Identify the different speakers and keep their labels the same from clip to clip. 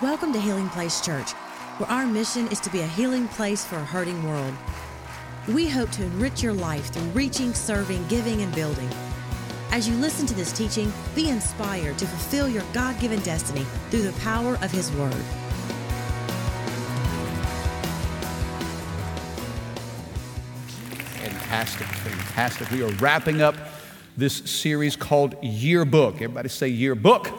Speaker 1: Welcome to Healing Place Church, where our mission is to be a healing place for a hurting world. We hope to enrich your life through reaching, serving, giving, and building. As you listen to this teaching, be inspired to fulfill your God given destiny through the power of His Word.
Speaker 2: Fantastic, fantastic. We are wrapping up this series called Yearbook. Everybody say Yearbook.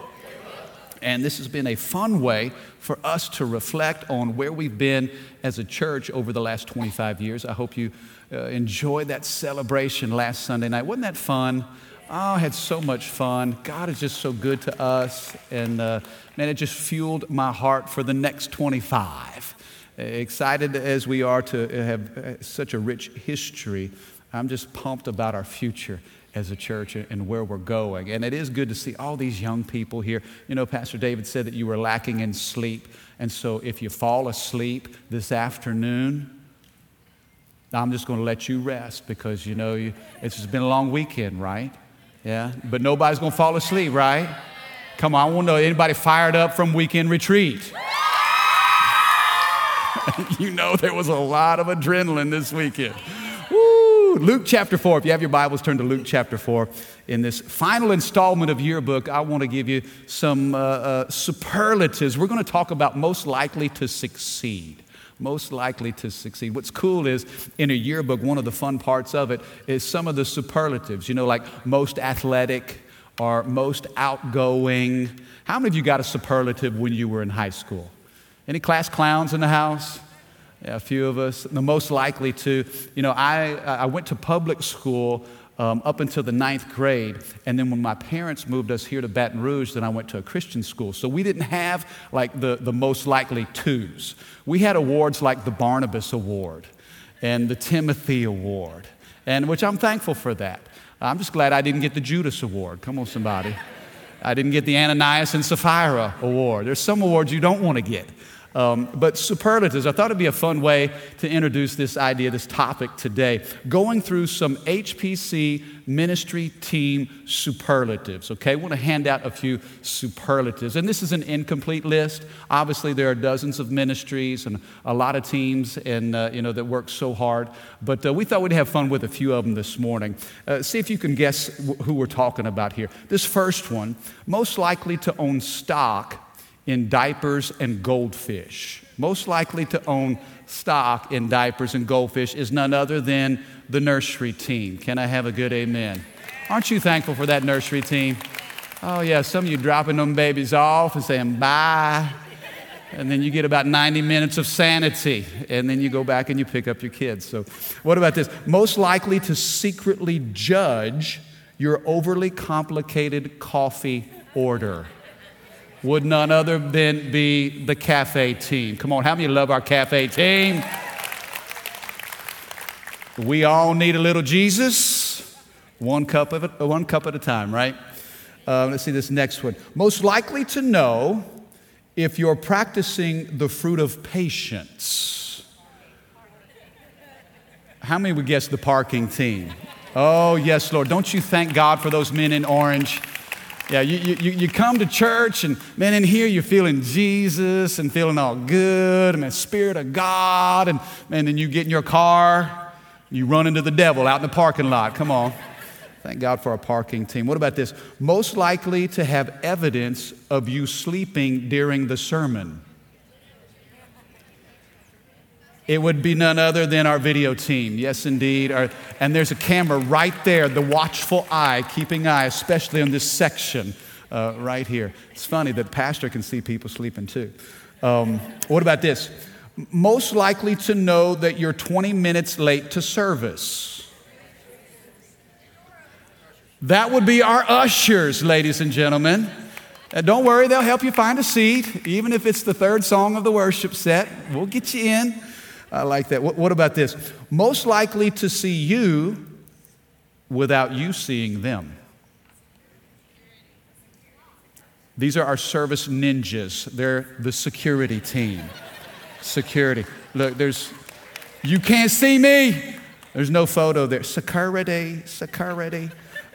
Speaker 2: And this has been a fun way for us to reflect on where we've been as a church over the last 25 years. I hope you uh, enjoyed that celebration last Sunday night. Wasn't that fun? Oh, I had so much fun. God is just so good to us. And uh, man, it just fueled my heart for the next 25. Excited as we are to have uh, such a rich history, I'm just pumped about our future as a church and where we're going. And it is good to see all these young people here. You know, Pastor David said that you were lacking in sleep. And so if you fall asleep this afternoon, I'm just going to let you rest because, you know, you, it's been a long weekend, right? Yeah? But nobody's going to fall asleep, right? Come on, I want to know anybody fired up from weekend retreat? you know, there was a lot of adrenaline this weekend. Luke chapter 4. If you have your Bibles, turn to Luke chapter 4. In this final installment of Yearbook, I want to give you some uh, uh, superlatives. We're going to talk about most likely to succeed. Most likely to succeed. What's cool is in a yearbook, one of the fun parts of it is some of the superlatives, you know, like most athletic or most outgoing. How many of you got a superlative when you were in high school? Any class clowns in the house? A few of us. The most likely to, you know, I, I went to public school um, up until the ninth grade. And then when my parents moved us here to Baton Rouge, then I went to a Christian school. So we didn't have like the, the most likely twos. We had awards like the Barnabas Award and the Timothy Award, and which I'm thankful for that. I'm just glad I didn't get the Judas Award. Come on, somebody. I didn't get the Ananias and Sapphira Award. There's some awards you don't want to get. Um, but superlatives, I thought it'd be a fun way to introduce this idea, this topic today, going through some HPC ministry team superlatives. Okay, I want to hand out a few superlatives. And this is an incomplete list. Obviously, there are dozens of ministries and a lot of teams and, uh, you know, that work so hard. But uh, we thought we'd have fun with a few of them this morning. Uh, see if you can guess who we're talking about here. This first one, most likely to own stock in diapers and goldfish. Most likely to own stock in diapers and goldfish is none other than the nursery team. Can I have a good amen? Aren't you thankful for that nursery team? Oh, yeah, some of you dropping them babies off and saying bye. And then you get about 90 minutes of sanity, and then you go back and you pick up your kids. So, what about this? Most likely to secretly judge your overly complicated coffee order would none other than be the cafe team. Come on, how many love our cafe team? We all need a little Jesus, one cup, of it, one cup at a time, right? Uh, let's see this next one. Most likely to know if you're practicing the fruit of patience. How many would guess the parking team? Oh, yes, Lord. Don't you thank God for those men in orange? Yeah, you, you, you come to church and man, in here you're feeling Jesus and feeling all good and the Spirit of God, and man, then you get in your car, you run into the devil out in the parking lot. Come on. Thank God for our parking team. What about this? Most likely to have evidence of you sleeping during the sermon. It would be none other than our video team. Yes, indeed. Our, and there's a camera right there, the watchful eye, keeping eye, especially on this section uh, right here. It's funny that pastor can see people sleeping too. Um, what about this? Most likely to know that you're 20 minutes late to service. That would be our ushers, ladies and gentlemen. Don't worry, they'll help you find a seat, even if it's the third song of the worship set. We'll get you in. I like that. What, what about this? Most likely to see you without you seeing them. These are our service ninjas. They're the security team. Security. Look, there's, you can't see me. There's no photo there. Security, security.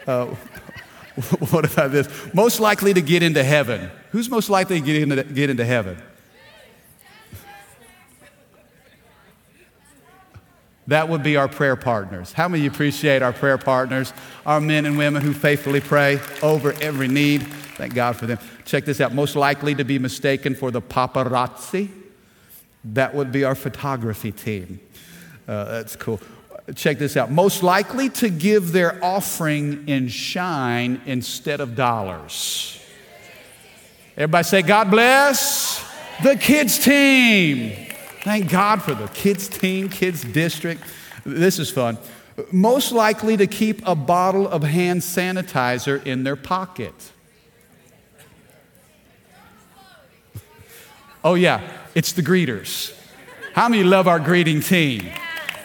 Speaker 2: Uh, what about this? Most likely to get into heaven. Who's most likely to get into, get into heaven? That would be our prayer partners. How many appreciate our prayer partners, our men and women who faithfully pray over every need? Thank God for them. Check this out. Most likely to be mistaken for the paparazzi. That would be our photography team. Uh, that's cool. Check this out. Most likely to give their offering in shine instead of dollars. Everybody say, God bless the kids' team. Thank God for the kids' team, kids' district. This is fun. Most likely to keep a bottle of hand sanitizer in their pocket. Oh, yeah, it's the greeters. How many love our greeting team?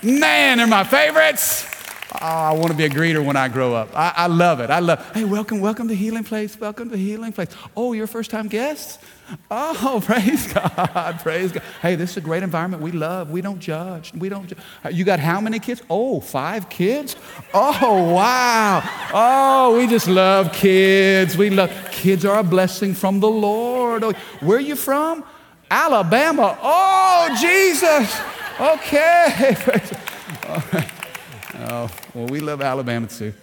Speaker 2: Man, they're my favorites. Oh, I want to be a greeter when I grow up. I, I, love it. I love, hey, welcome, welcome to Healing Place. Welcome to Healing Place. Oh, you're first time guests? Oh, praise God. Praise God. Hey, this is a great environment. We love. We don't judge. We don't. Ju- uh, you got how many kids? Oh, five kids? Oh, wow. Oh, we just love kids. We love kids are a blessing from the Lord. Oh, where are you from? Alabama. Oh, Jesus. Okay. All right. Oh, well, we love Alabama too.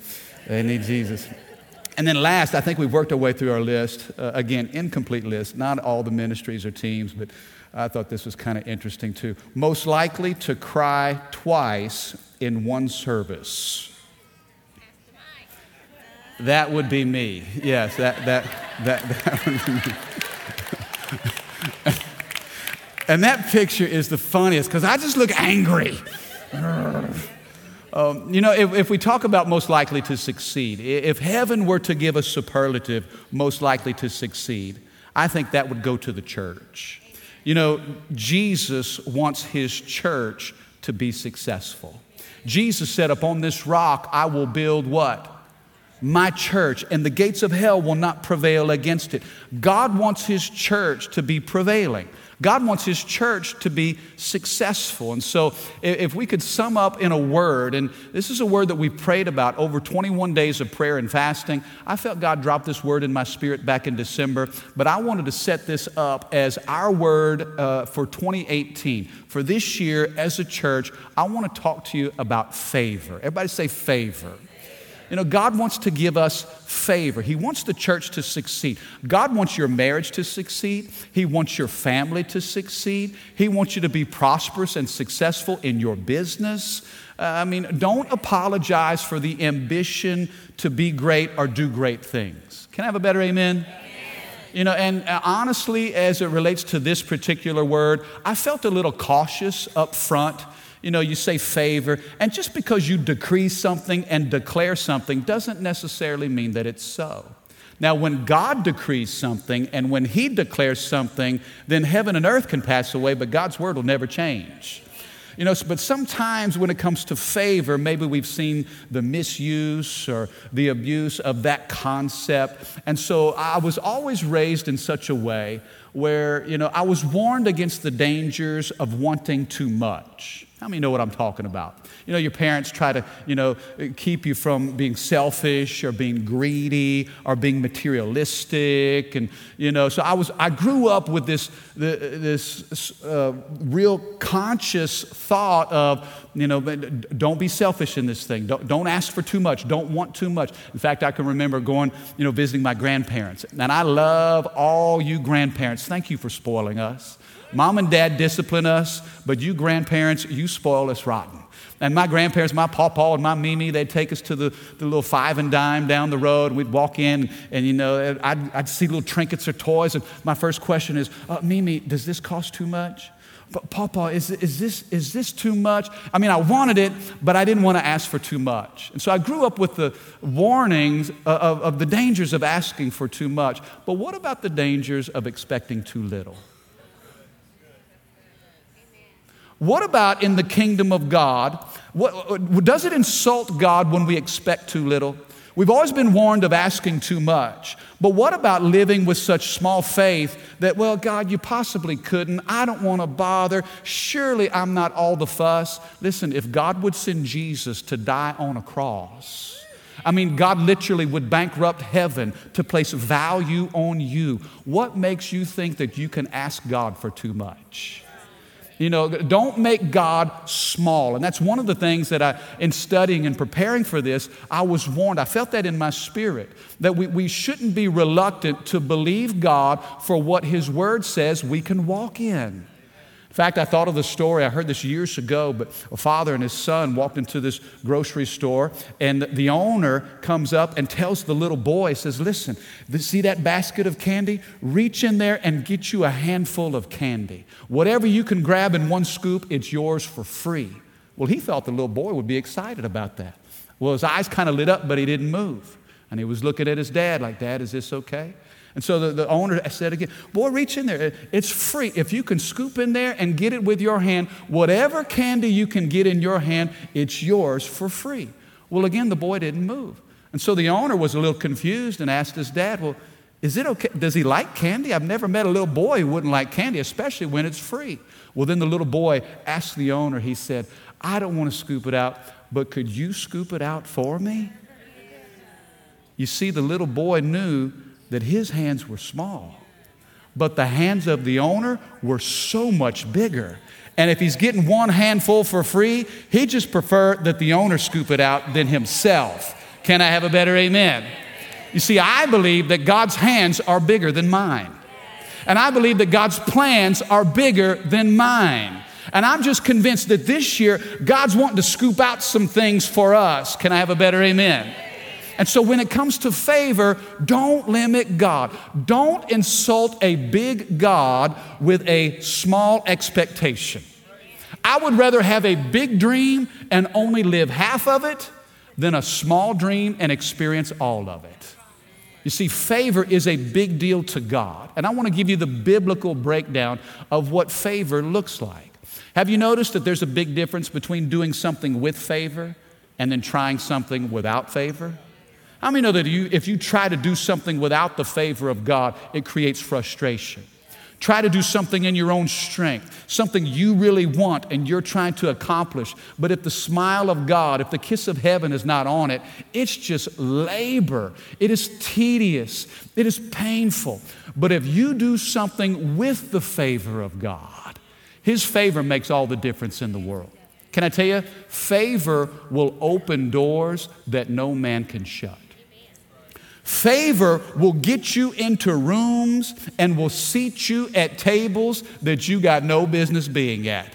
Speaker 2: They need Jesus. And then last, I think we've worked our way through our list. Uh, again, incomplete list, not all the ministries or teams, but I thought this was kind of interesting too. Most likely to cry twice in one service. That would be me. Yes, that, that, that, that would be me. And that picture is the funniest because I just look angry. Um, you know, if, if, we talk about most likely to succeed, if heaven were to give a superlative, most likely to succeed, I think that would go to the church. You know, Jesus wants his church to be successful. Jesus said, Upon this rock I will build what? My church, and the gates of hell will not prevail against it. God wants his church to be prevailing. God wants His church to be successful. And so, if we could sum up in a word, and this is a word that we prayed about over 21 days of prayer and fasting. I felt God drop this word in my spirit back in December, but I wanted to set this up as our word uh, for 2018. For this year, as a church, I want to talk to you about favor. Everybody say favor. You know, God wants to give us favor. He wants the church to succeed. God wants your marriage to succeed. He wants your family to succeed. He wants you to be prosperous and successful in your business. Uh, I mean, don't apologize for the ambition to be great or do great things. Can I have a better amen? You know, and uh, honestly, as it relates to this particular word, I felt a little cautious up front you know, you say favor, and just because you decree something and declare something doesn't necessarily mean that it's so. Now, when God decrees something and when He declares something, then heaven and earth can pass away, but God's word will never change. You know, but sometimes when it comes to favor, maybe we've seen the misuse or the abuse of that concept. And so I was always raised in such a way where, you know, I was warned against the dangers of wanting too much. How many know what I'm talking about? You know, your parents try to, you know, keep you from being selfish or being greedy or being materialistic. And, you know, so I was, I grew up with this, this uh, real conscious thought of, you know, don't be selfish in this thing. Don't, don't ask for too much. Don't want too much. In fact, I can remember going, you know, visiting my grandparents. And I love all you grandparents. Thank you for spoiling us. Mom and dad discipline us, but you grandparents, you spoil us rotten. And my grandparents, my pawpaw and my Mimi, they'd take us to the, the little five and dime down the road. And we'd walk in, and, you know, I'd, I'd see little trinkets or toys. And my first question is, uh, Mimi, does this cost too much? But Papa, is, is, this, is this too much? I mean, I wanted it, but I didn't want to ask for too much. And so I grew up with the warnings of, of the dangers of asking for too much. But what about the dangers of expecting too little? What about in the kingdom of God? What, uh, does it insult God when we expect too little? We've always been warned of asking too much. But what about living with such small faith that, well, God, you possibly couldn't. I don't want to bother. Surely I'm not all the fuss. Listen, if God would send Jesus to die on a cross, I mean, God literally would bankrupt heaven to place value on you. What makes you think that you can ask God for too much? You know, don't make God small. And that's one of the things that I, in studying and preparing for this, I was warned. I felt that in my spirit that we, we shouldn't be reluctant to believe God for what His Word says we can walk in. Fact, I thought of the story, I heard this years ago, but a father and his son walked into this grocery store, and the owner comes up and tells the little boy, says, Listen, see that basket of candy? Reach in there and get you a handful of candy. Whatever you can grab in one scoop, it's yours for free. Well, he thought the little boy would be excited about that. Well, his eyes kind of lit up, but he didn't move. And he was looking at his dad like, Dad, is this okay? And so the, the owner said again, Boy, reach in there. It's free. If you can scoop in there and get it with your hand, whatever candy you can get in your hand, it's yours for free. Well, again, the boy didn't move. And so the owner was a little confused and asked his dad, Well, is it okay? Does he like candy? I've never met a little boy who wouldn't like candy, especially when it's free. Well, then the little boy asked the owner, he said, I don't want to scoop it out, but could you scoop it out for me? You see, the little boy knew that his hands were small, but the hands of the owner were so much bigger. And if he's getting one handful for free, he just prefer that the owner scoop it out than himself. Can I have a better amen? You see, I believe that God's hands are bigger than mine. And I believe that God's plans are bigger than mine. And I'm just convinced that this year, God's wanting to scoop out some things for us. Can I have a better amen? And so when it comes to favor, don't limit God. Don't insult a big God with a small expectation. I would rather have a big dream and only live half of it than a small dream and experience all of it. You see, favor is a big deal to God. And I want to give you the biblical breakdown of what favor looks like. Have you noticed that there's a big difference between doing something with favor and then trying something without favor? How many know that you, if you try to do something without the favor of God, it creates frustration? Try to do something in your own strength, something you really want and you're trying to accomplish. But if the smile of God, if the kiss of heaven is not on it, it's just labor. It is tedious. It is painful. But if you do something with the favor of God, His favor makes all the difference in the world. Can I tell you? Favor will open doors that no man can shut. Favor will get you into rooms and will seat you at tables that you got no business being at.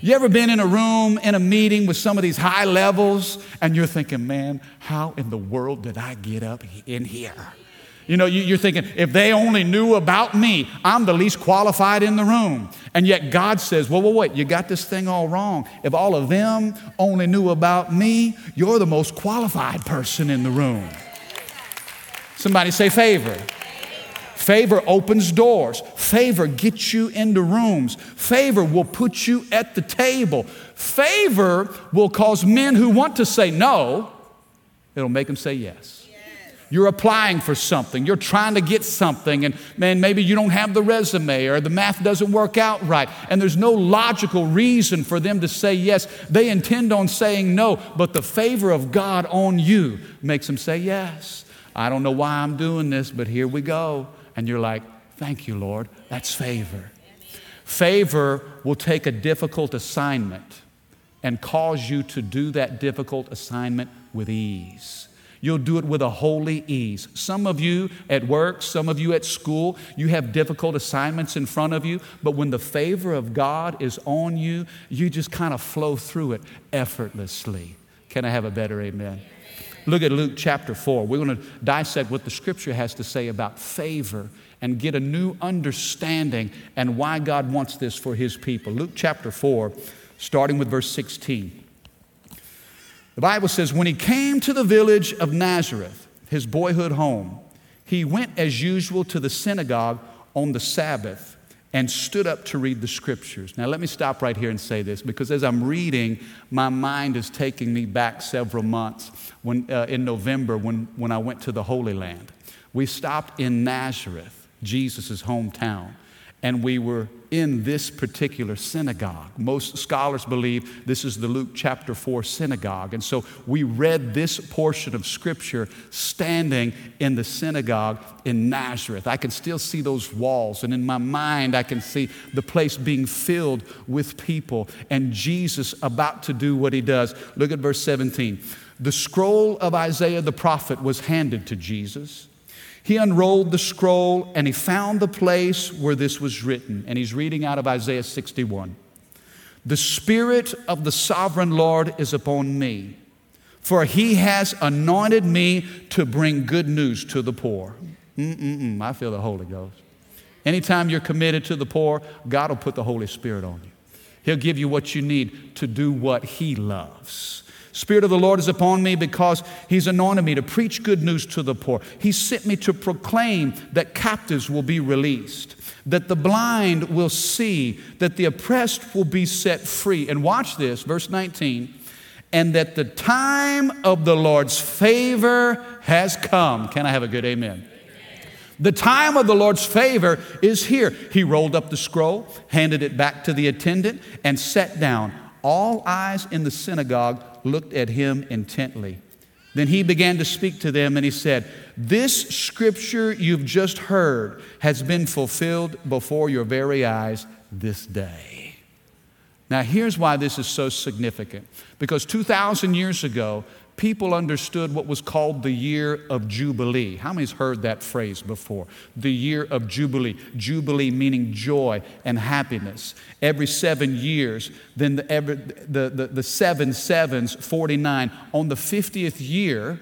Speaker 2: You ever been in a room, in a meeting with some of these high levels, and you're thinking, man, how in the world did I get up in here? You know, you're thinking, if they only knew about me, I'm the least qualified in the room. And yet God says, well, well, wait, you got this thing all wrong. If all of them only knew about me, you're the most qualified person in the room. Somebody say favor. Favor opens doors. Favor gets you into rooms. Favor will put you at the table. Favor will cause men who want to say no, it'll make them say yes. You're applying for something, you're trying to get something, and man, maybe you don't have the resume or the math doesn't work out right, and there's no logical reason for them to say yes. They intend on saying no, but the favor of God on you makes them say yes. I don't know why I'm doing this, but here we go. And you're like, Thank you, Lord. That's favor. Favor will take a difficult assignment and cause you to do that difficult assignment with ease. You'll do it with a holy ease. Some of you at work, some of you at school, you have difficult assignments in front of you, but when the favor of God is on you, you just kind of flow through it effortlessly. Can I have a better amen? Look at Luke chapter 4. We're going to dissect what the scripture has to say about favor and get a new understanding and why God wants this for his people. Luke chapter 4, starting with verse 16. The Bible says, When he came to the village of Nazareth, his boyhood home, he went as usual to the synagogue on the Sabbath and stood up to read the scriptures. Now, let me stop right here and say this because as I'm reading, my mind is taking me back several months when, uh, in November when, when I went to the Holy Land. We stopped in Nazareth, Jesus' hometown. And we were in this particular synagogue. Most scholars believe this is the Luke chapter 4 synagogue. And so we read this portion of scripture standing in the synagogue in Nazareth. I can still see those walls, and in my mind, I can see the place being filled with people and Jesus about to do what he does. Look at verse 17. The scroll of Isaiah the prophet was handed to Jesus. He unrolled the scroll and he found the place where this was written. And he's reading out of Isaiah 61. The Spirit of the sovereign Lord is upon me, for he has anointed me to bring good news to the poor. Mm-mm-mm, I feel the Holy Ghost. Anytime you're committed to the poor, God will put the Holy Spirit on you. He'll give you what you need to do what he loves. Spirit of the Lord is upon me because He's anointed me to preach good news to the poor. He sent me to proclaim that captives will be released, that the blind will see, that the oppressed will be set free. And watch this, verse 19, and that the time of the Lord's favor has come. Can I have a good amen? The time of the Lord's favor is here. He rolled up the scroll, handed it back to the attendant, and sat down. All eyes in the synagogue looked at him intently. Then he began to speak to them and he said, This scripture you've just heard has been fulfilled before your very eyes this day. Now, here's why this is so significant. Because 2,000 years ago, people understood what was called the year of Jubilee. How many's heard that phrase before? The year of Jubilee. Jubilee meaning joy and happiness. Every seven years, then the, every, the, the, the seven sevens, 49. On the 50th year,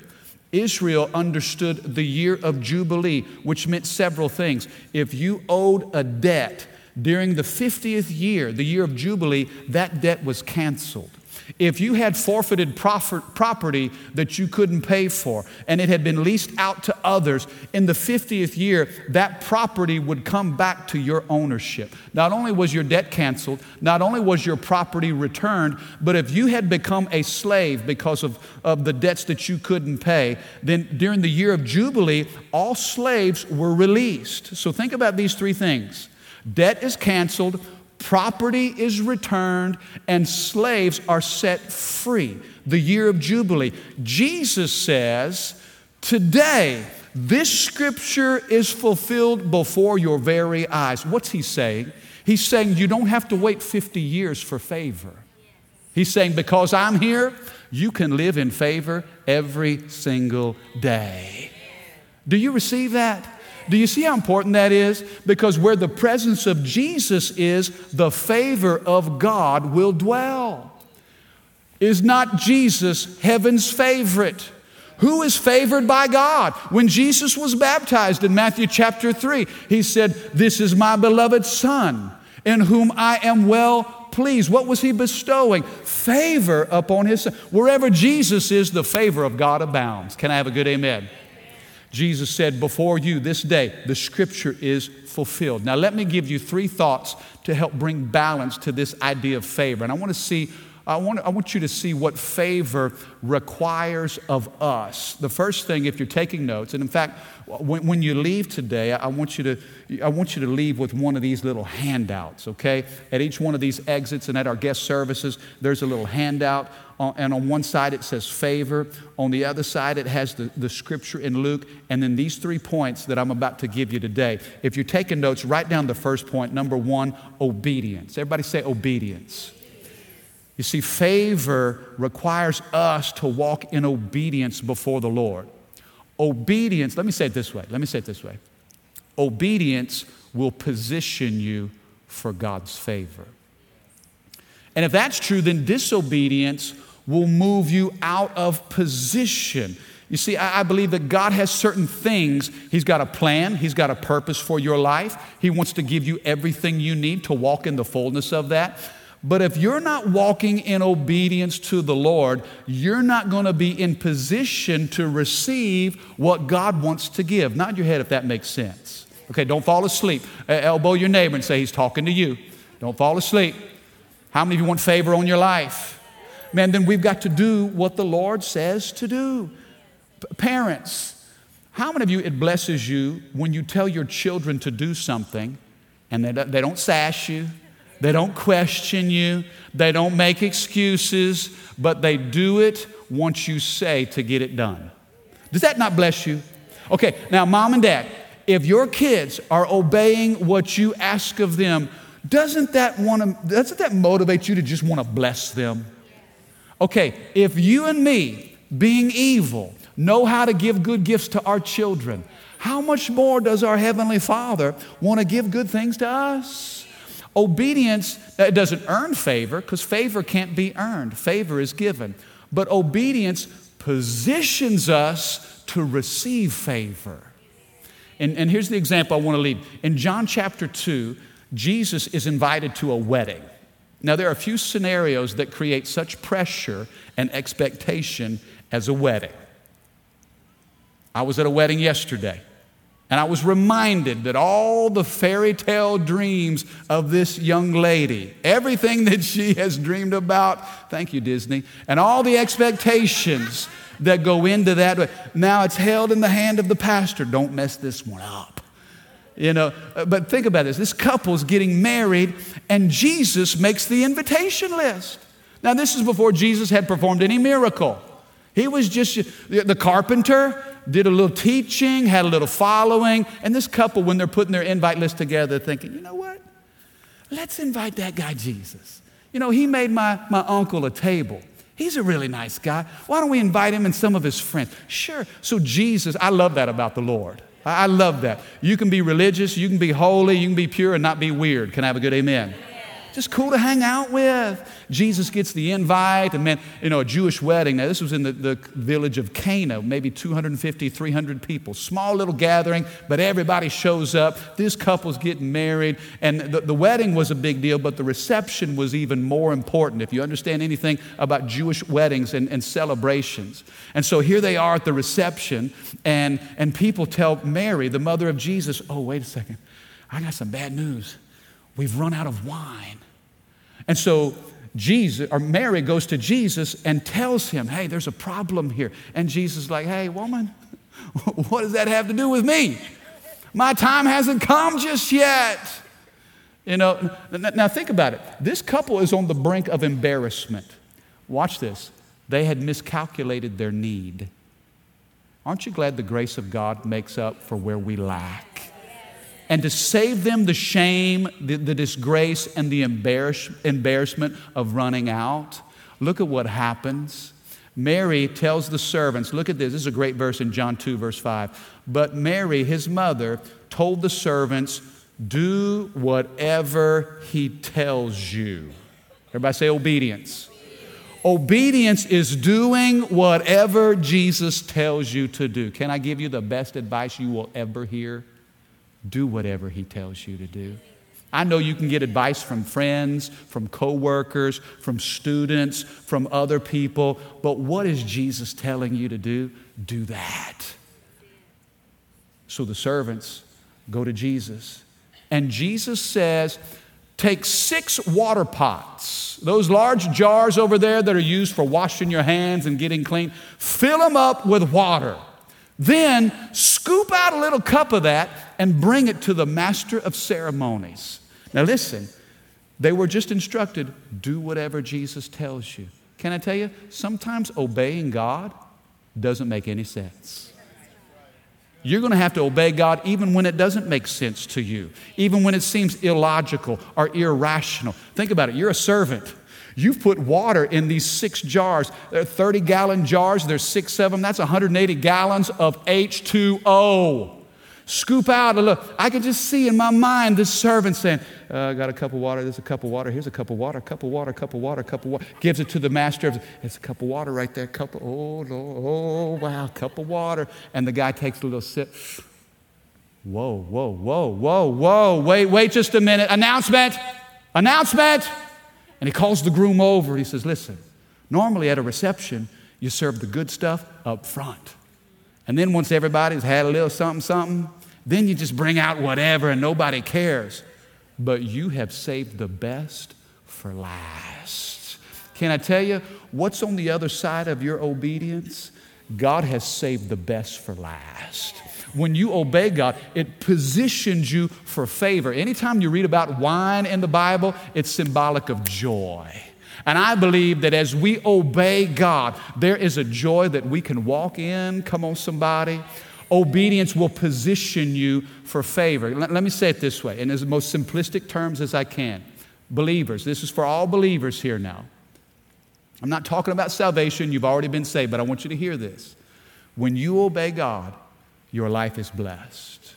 Speaker 2: Israel understood the year of Jubilee, which meant several things. If you owed a debt during the 50th year, the year of Jubilee, that debt was canceled. If you had forfeited property that you couldn't pay for and it had been leased out to others, in the 50th year, that property would come back to your ownership. Not only was your debt canceled, not only was your property returned, but if you had become a slave because of, of the debts that you couldn't pay, then during the year of Jubilee, all slaves were released. So think about these three things debt is canceled, property is returned, and slaves are set free. The year of Jubilee. Jesus says, Today, this scripture is fulfilled before your very eyes. What's he saying? He's saying you don't have to wait 50 years for favor. He's saying, because I'm here, you can live in favor every single day. Do you receive that? Do you see how important that is? Because where the presence of Jesus is, the favor of God will dwell. Is not Jesus heaven's favorite? Who is favored by God? When Jesus was baptized in Matthew chapter 3, he said, This is my beloved Son, in whom I am well pleased. What was he bestowing? Favor upon his son. Wherever Jesus is, the favor of God abounds. Can I have a good amen? Jesus said, Before you this day, the scripture is fulfilled. Now, let me give you three thoughts to help bring balance to this idea of favor. And I want to see. I want, I want you to see what favor requires of us. The first thing, if you're taking notes, and in fact, when, when you leave today, I want, you to, I want you to leave with one of these little handouts, okay? At each one of these exits and at our guest services, there's a little handout and on one side it says favor. On the other side, it has the, the scripture in Luke. And then these three points that I'm about to give you today. If you're taking notes, write down the first point. Number one, obedience. Everybody say obedience. You see, favor requires us to walk in obedience before the Lord. Obedience, let me say it this way. Let me say it this way. Obedience will position you for God's favor. And if that's true, then disobedience will move you out of position. You see, I, believe that God has certain things. He's got a plan, He's got a purpose for your life. He wants to give you everything you need to walk in the fullness of that. But if you're not walking in obedience to the Lord, you're not going to be in position to receive what God wants to give. Nod your head if that makes sense. Okay, don't fall asleep. elbow your neighbor and say, He's talking to you. Don't fall asleep. How many of you want favor on your life? Man, then we've got to do what the Lord says to do. P- parents, how many of you, it blesses you when you tell your children to do something And they, they don't sass you, they don't question you, they don't make excuses, but they do it once you say to get it done. Does that not bless you? Okay, now, mom and dad, if your kids are obeying what you ask of them, doesn't that want to, doesn't that motivate you to just want to bless them? Okay, if you and me, being evil, know how to give good gifts to our children, how much more does our Heavenly Father want to give good things to us? Obedience uh, doesn't earn favor because favor can't be earned, favor is given. But obedience positions us to receive favor. And, and here's the example I want to leave. In John chapter 2, Jesus is invited to a wedding. Now, there are a few scenarios that create such pressure and expectation as a wedding. I was at a wedding yesterday, and I was reminded that all the fairy tale dreams of this young lady, everything that she has dreamed about, thank you, Disney, and all the expectations that go into that. Now it's held in the hand of the pastor. Don't mess this one up. You know, but think about this. This couple's getting married, and Jesus makes the invitation list. Now, this is before Jesus had performed any miracle. He was just the carpenter, did a little teaching, had a little following, and this couple, when they're putting their invite list together, thinking, you know what? Let's invite that guy Jesus. You know, he made my, my uncle a table. He's a really nice guy. Why don't we invite him and some of his friends? Sure. So, Jesus, I love that about the Lord. I love that. You can be religious, you can be holy, you can be pure and not be weird. Can I have a good amen? Just cool to hang out with. Jesus gets the invite, and man, you know, a Jewish wedding. Now, this was in the, the village of Cana, maybe 250, 300 people. Small little gathering, but everybody shows up. This couple's getting married, and the, the wedding was a big deal, but the reception was even more important, if you understand anything about Jewish weddings and, and celebrations. And so here they are at the reception, and, and people tell Mary, the mother of Jesus, oh, wait a second, I got some bad news. We've run out of wine. And so Jesus or Mary goes to Jesus and tells him, "Hey, there's a problem here." And Jesus is like, "Hey, woman, what does that have to do with me? My time hasn't come just yet." You know, now think about it. This couple is on the brink of embarrassment. Watch this. They had miscalculated their need. Aren't you glad the grace of God makes up for where we lack? And to save them the shame, the, the disgrace, and the embarrass, embarrassment of running out, look at what happens. Mary tells the servants, look at this, this is a great verse in John 2, verse 5. But Mary, his mother, told the servants, Do whatever he tells you. Everybody say obedience. Obedience is doing whatever Jesus tells you to do. Can I give you the best advice you will ever hear? Do whatever he tells you to do. I know you can get advice from friends, from coworkers, from students, from other people, but what is Jesus telling you to do? Do that. So the servants go to Jesus, and Jesus says, Take six water pots, those large jars over there that are used for washing your hands and getting clean, fill them up with water. Then scoop out a little cup of that and bring it to the master of ceremonies. Now, listen, they were just instructed do whatever Jesus tells you. Can I tell you? Sometimes obeying God doesn't make any sense. You're going to have to obey God even when it doesn't make sense to you, even when it seems illogical or irrational. Think about it. You're a servant. You've put water in these six jars. They're 30 gallon jars, there's six of them. That's 180 gallons of H2O. Scoop out a look. I can just see in my mind this servant saying, uh, I got a cup of water, there's a cup of water, here's a cup of water, cup of water, cup of water, cup of water. Gives it to the master. It's a cup of water right there. Cup of, oh, Lord, oh, wow, cup of water. And the guy takes a little sip. Whoa, whoa, whoa, whoa, whoa. Wait, wait just a minute. Announcement, announcement. And he calls the groom over he says, Listen, normally at a reception, you serve the good stuff up front. And then once everybody's had a little something, something, then you just bring out whatever and nobody cares. But you have saved the best for last. Can I tell you what's on the other side of your obedience? God has saved the best for last. When you obey God, it positions you for favor. Anytime you read about wine in the Bible, it's symbolic of joy. And I believe that as we obey God, there is a joy that we can walk in. Come on, somebody. Obedience will position you for favor. Let, let me say it this way, in as most simplistic terms as I can. Believers, this is for all believers here now. I'm not talking about salvation, you've already been saved, but I want you to hear this. When you obey God, your life is blessed.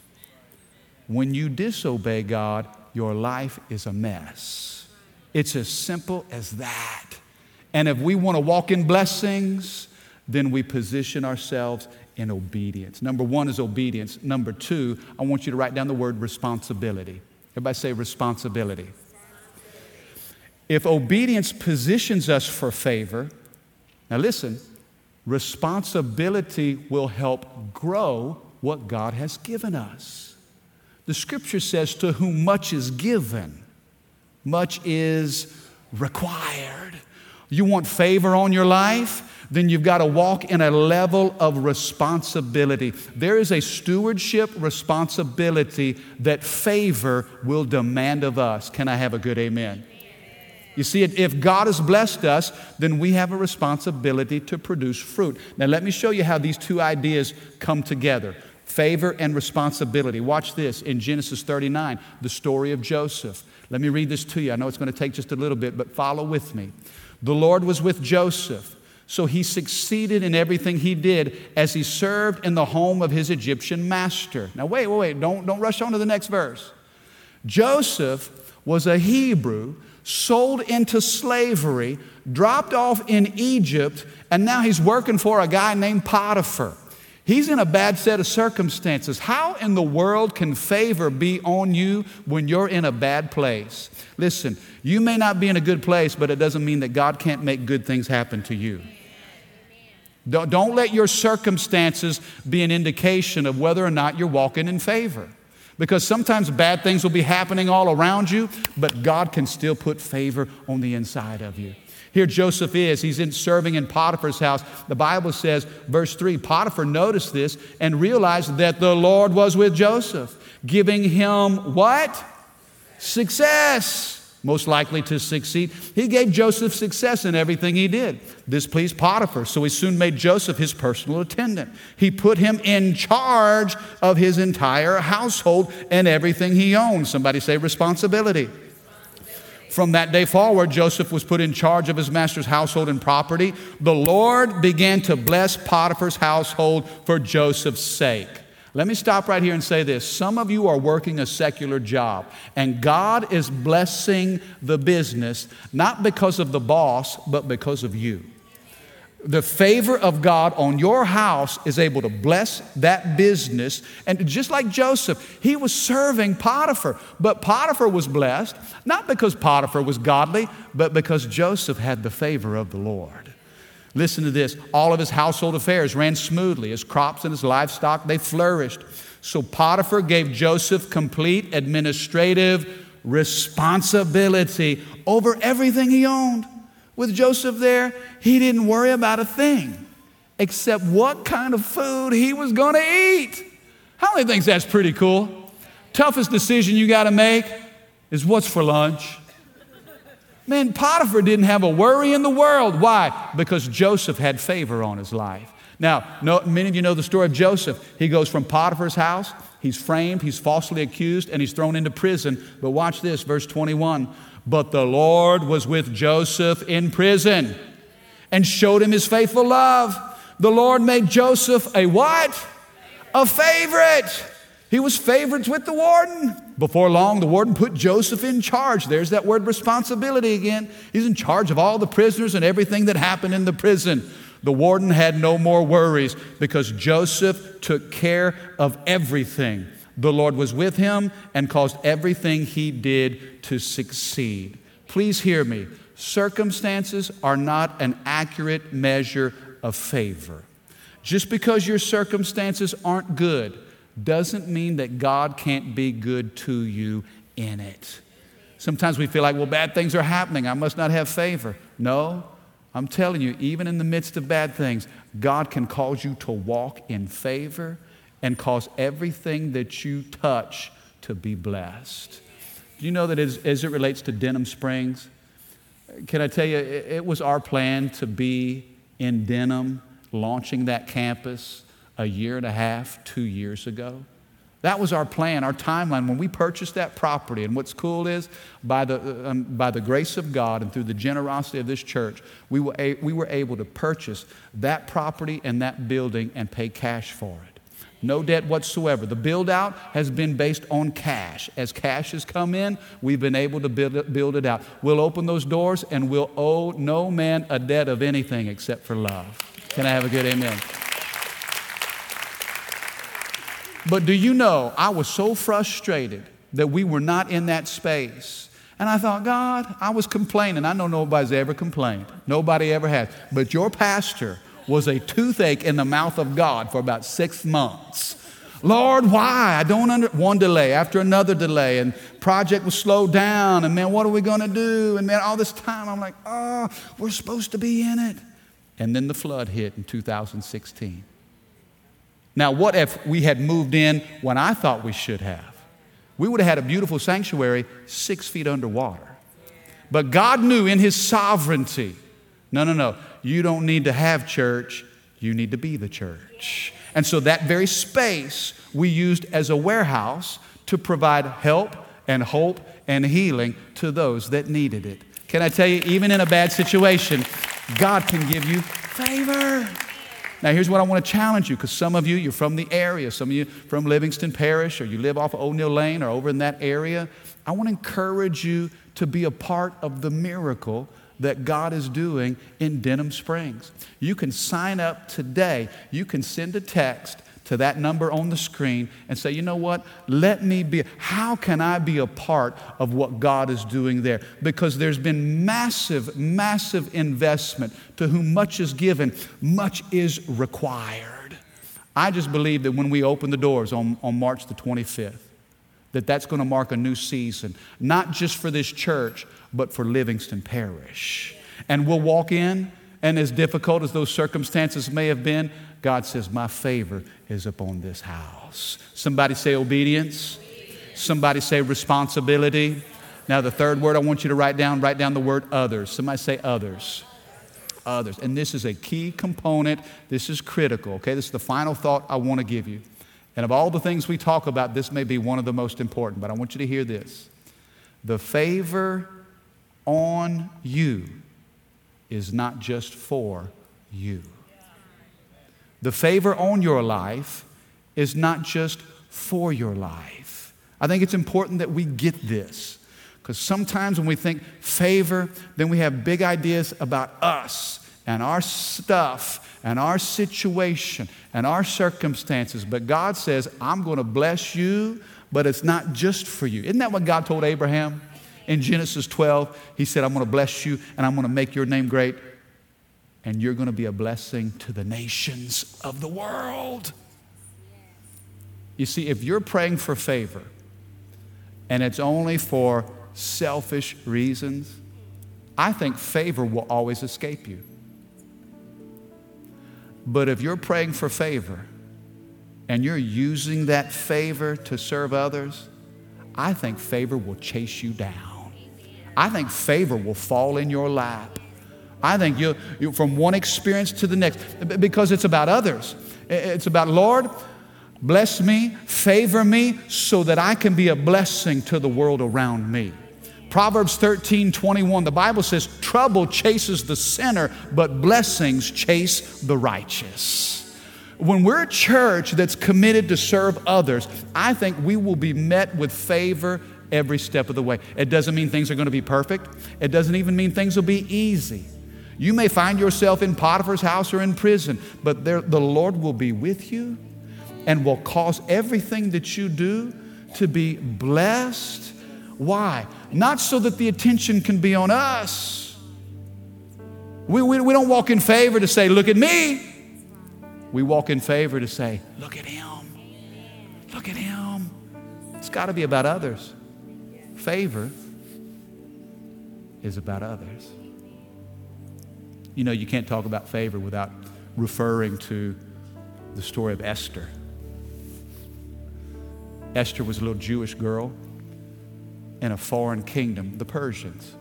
Speaker 2: When you disobey God, your life is a mess. It's as simple as that. And if we want to walk in blessings, then we position ourselves in obedience. Number one is obedience. Number two, I want you to write down the word responsibility. Everybody say responsibility. If obedience positions us for favor, now listen, responsibility will help grow what God has given us. The scripture says, To whom much is given, much is required. You want favor on your life? Then you've got to walk in a level of responsibility. There is a stewardship responsibility that favor will demand of us. Can I have a good amen? You see, if God has blessed us, then we have a responsibility to produce fruit. Now, let me show you how these two ideas come together favor and responsibility. Watch this in Genesis 39, the story of Joseph. Let me read this to you. I know it's going to take just a little bit, but follow with me. The Lord was with Joseph, so he succeeded in everything he did as he served in the home of his Egyptian master. Now, wait, wait, wait. Don't, don't rush on to the next verse. Joseph was a Hebrew sold into slavery, dropped off in Egypt, and now he's working for a guy named Potiphar. He's in a bad set of circumstances. How in the world can favor be on you when you're in a bad place? Listen, you may not be in a good place, but it doesn't mean that God can't make good things happen to you. Don't, let your circumstances be an indication of whether or not you're walking in favor. Because sometimes bad things will be happening all around you, but God can still put favor on the inside of you. Here Joseph is, he's in serving in Potiphar's house. The Bible says, verse 3 Potiphar noticed this and realized that the Lord was with Joseph, giving him what? Success most likely to succeed. He gave Joseph success in everything he did. This pleased Potiphar, so he soon made Joseph his personal attendant. He put him in charge of his entire household and everything he owned. Somebody say responsibility. From that day forward, Joseph was put in charge of his master's household and property. The Lord began to bless Potiphar's household for Joseph's sake. Let me stop right here and say this. Some of you are working a secular job, and God is blessing the business not because of the boss, but because of you. The favor of God on your house is able to bless that business. And just like Joseph, he was serving Potiphar. But Potiphar was blessed, not because Potiphar was godly, but because Joseph had the favor of the Lord. Listen to this. All of his household affairs ran smoothly. His crops and his livestock, they flourished. So Potiphar gave Joseph complete administrative responsibility over everything he owned. With Joseph there, he didn't worry about a thing except what kind of food he was going to eat. How many thinks that's pretty cool? Toughest decision you got to make is what's for lunch. Man, Potiphar didn't have a worry in the world. Why? Because Joseph had favor on his life. Now, no, many of you know the story of Joseph. He goes from Potiphar's house, he's framed, he's falsely accused, and he's thrown into prison. But watch this, verse 21. But the Lord was with Joseph in prison and showed him his faithful love. The Lord made Joseph a what? A favorite. He was favorites with the warden. Before long, the warden put Joseph in charge. There's that word responsibility again. He's in charge of all the prisoners and everything that happened in the prison. The warden had no more worries because Joseph took care of everything. The Lord was with him and caused everything he did to succeed. Please hear me. Circumstances are not an accurate measure of favor. Just because your circumstances aren't good, doesn't mean that God can't be good to you in it. Sometimes we feel like, well, bad things are happening. I must not have favor. No, I'm telling you, even in the midst of bad things, God can cause you to walk in favor and cause everything that you touch to be blessed. Do you know that as, as it relates to Denham Springs, can I tell you, it, was our plan to be in Denham, launching that campus a year and a half, two years ago. That was our plan, our timeline when we purchased that property. And what's cool is, by the, um, by the grace of God and through the generosity of this church, we were, a- we were able to purchase that property and that building and pay cash for it. No debt whatsoever. The build out has been based on cash. As cash has come in, we've been able to build it, build it out. We'll open those doors and we'll owe no man a debt of anything except for love. Can I have a good amen? But do you know, I was so frustrated that we were not in that space. And I thought, God, I was complaining. I know nobody's ever complained. Nobody ever has. But your pastor was a toothache in the mouth of God for about six months. Lord, why? I don't under one delay after another delay, and project was slowed down, and man, what are we gonna do? And man, all this time I'm like, oh, we're supposed to be in it. And then the flood hit in 2016. Now, what if we had moved in when I thought we should have? We would have had a beautiful sanctuary six feet underwater. But God knew in His sovereignty no, no, no. You don't need to have church, you need to be the church. And so that very space we used as a warehouse to provide help and hope and healing to those that needed it. Can I tell you, even in a bad situation, God can give you favor. Now, here's what I want to challenge you because some of you, you're from the area, some of you from Livingston Parish, or you live off of O'Neal Lane or over in that area. I want to encourage you to be a part of the miracle that God is doing in Denham Springs. You can sign up today. You can send a text to that number on the screen and say, you know what? Let me be. How can I be a part of what God is doing there? Because there's been massive, massive investment. To whom much is given, much is required. I just believe that when we open the doors on, on March the 25th, that that's going to mark a new season, not just for this church, but for Livingston Parish. And we'll walk in, and as difficult as those circumstances may have been, God says, My favor is upon this house. Somebody say obedience. Somebody say responsibility. Now, the third word I want you to write down, write down the word others. Somebody say others. Others. And this is a key component. This is critical, okay? This is the final thought I want to give you. And of all the things we talk about, this may be one of the most important, but I want you to hear this. The favor on you is not just for you. The favor on your life is not just for your life. I think it's important that we get this because sometimes when we think favor, then we have big ideas about us and our stuff and our situation and our circumstances. But God says, I'm going to bless you, but it's not just for you. Isn't that what God told Abraham? In Genesis 12, he said, I'm going to bless you and I'm going to make your name great, and you're going to be a blessing to the nations of the world. You see, if you're praying for favor and it's only for selfish reasons, I think favor will always escape you. But if you're praying for favor and you're using that favor to serve others, I think favor will chase you down. I think favor will fall in your lap. I think you, you from one experience to the next because it's about others. It's about, Lord, bless me, favor me so that I can be a blessing to the world around me. Proverbs 13, 21, the Bible says, Trouble chases the sinner, but blessings chase the righteous. When we're a church that's committed to serve others, I think we will be met with favor every step of the way. It doesn't mean things are going to be perfect, it doesn't even mean things will be easy. You may find yourself in Potiphar's house or in prison, but there, the Lord will be with you and will cause everything that you do to be blessed. Why? Not so that the attention can be on us. We, we, we don't walk in favor to say, Look at me. We walk in favor to say, Look at him. Look at him. It's got to be about others. Favor is about others. You know, you can't talk about favor without referring to the story of Esther. Esther was a little Jewish girl in a foreign kingdom, the Persians.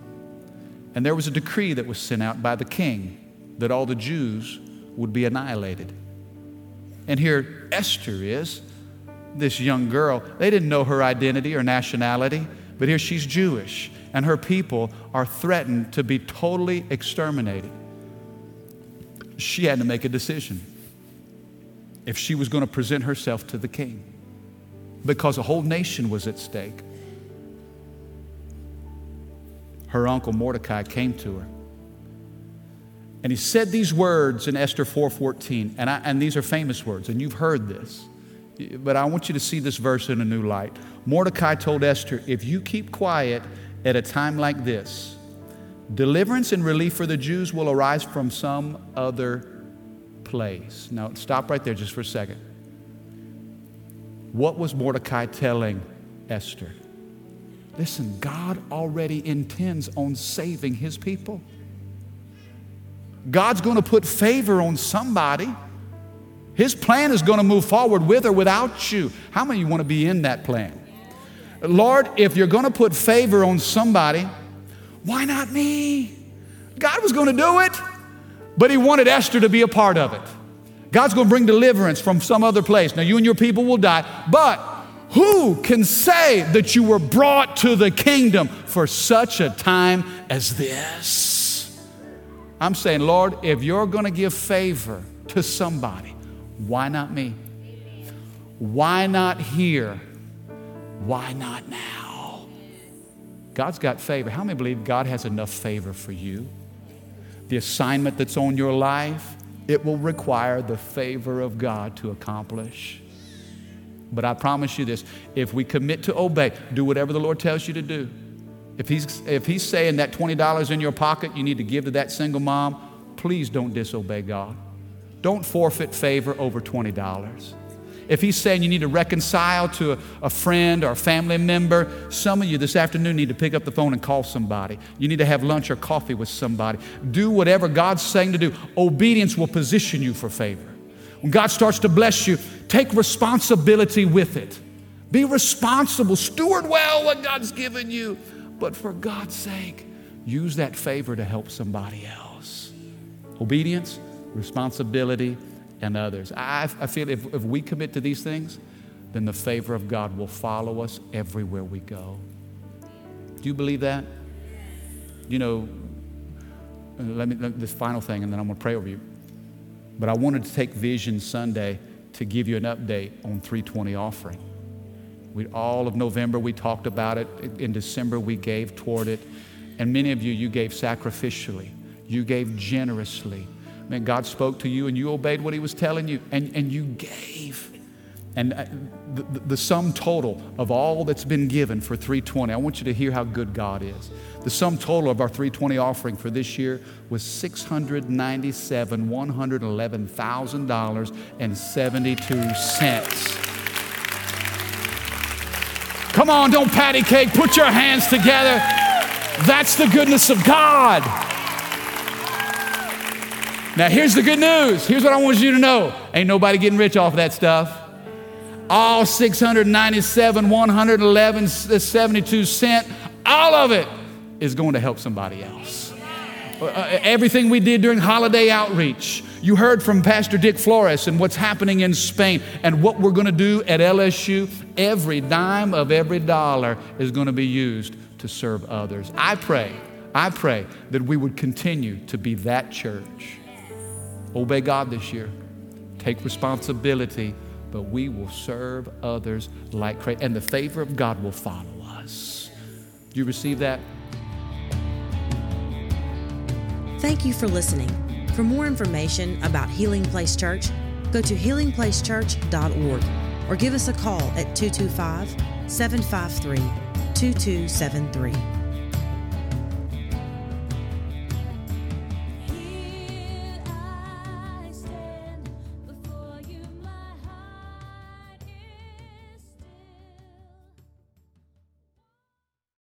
Speaker 2: And there was a decree that was sent out by the king that all the Jews would be annihilated. And here Esther is, this young girl. They didn't know her identity or nationality, but here she's Jewish, and her people are threatened to be totally exterminated. She had to make a decision if she was going to present herself to the king because a whole nation was at stake. Her uncle Mordecai came to her and he said these words in Esther 4:14, and, and these are famous words, and you've heard this, but I want you to see this verse in a new light. Mordecai told Esther, "If you keep quiet at a time like this, deliverance and relief for the Jews will arise from some other place." Now, stop right there just for a second. What was Mordecai telling Esther? Listen, God already intends on saving his people. God's going to put favor on somebody. His plan is going to move forward with or without you. How many of you want to be in that plan? Lord, if you're going to put favor on somebody, why not me? God was going to do it, but He wanted Esther to be a part of it. God's going to bring deliverance from some other place. Now, you and your people will die, but who can say that you were brought to the kingdom for such a time as this? I'm saying, Lord, if you're going to give favor to somebody, why not me? Why not here? Why not now? God's got favor. How many believe God has enough favor for you? The assignment that's on your life, it will require the favor of God to accomplish. But I promise you this if we commit to obey, do whatever the Lord tells you to do, if he's, if he's saying that $20 in your pocket you need to give to that single mom, please don't disobey God. Don't forfeit favor over $20. If he's saying you need to reconcile to a, a, friend or a family member, some of you this afternoon need to pick up the phone and call somebody. You need to have lunch or coffee with somebody. Do whatever God's saying to do. Obedience will position you for favor. When God starts to bless you, take responsibility with it. Be responsible. Steward well what God's given you. But for God's sake, use that favor to help somebody else. Obedience, responsibility, and others. I, I feel if, if we commit to these things, then the favor of God will follow us everywhere we go. Do you believe that? You know, uh, let me, this final thing, and then I'm going to pray over you. But I wanted to take Vision Sunday to give you an update on 320 offering. We, all of November, we talked about it. In December, we gave toward it. And many of you, you gave sacrificially, you gave generously. Man, God spoke to you and you obeyed what He was telling you, and, and you gave. And uh, the, the, sum total of all that's been given for 320, I want you to hear how good God is. The sum total of our 320 offering for this year was $697,111,072. and seventy two cents. Come on, don't patty cake. Put your hands together. That's the goodness of God. Now, here's the good news. Here's what I want you to know ain't nobody getting rich off of that stuff. All 697, 111, 72 cent, all of it is going to help somebody else. Uh, everything we did during holiday outreach, you heard from Pastor Dick Flores and what's happening in Spain and what we're going to do at LSU. Every dime of every dollar is going to be used to serve others. I pray, I pray that we would continue to be that church. Obey God this year. Take responsibility, but we will serve others like crazy. And the favor of God will follow us. Do you receive that?
Speaker 1: Thank you for listening. For more information about Healing Place Church, go to healingplacechurch.org or give us a call at 225 753 2273.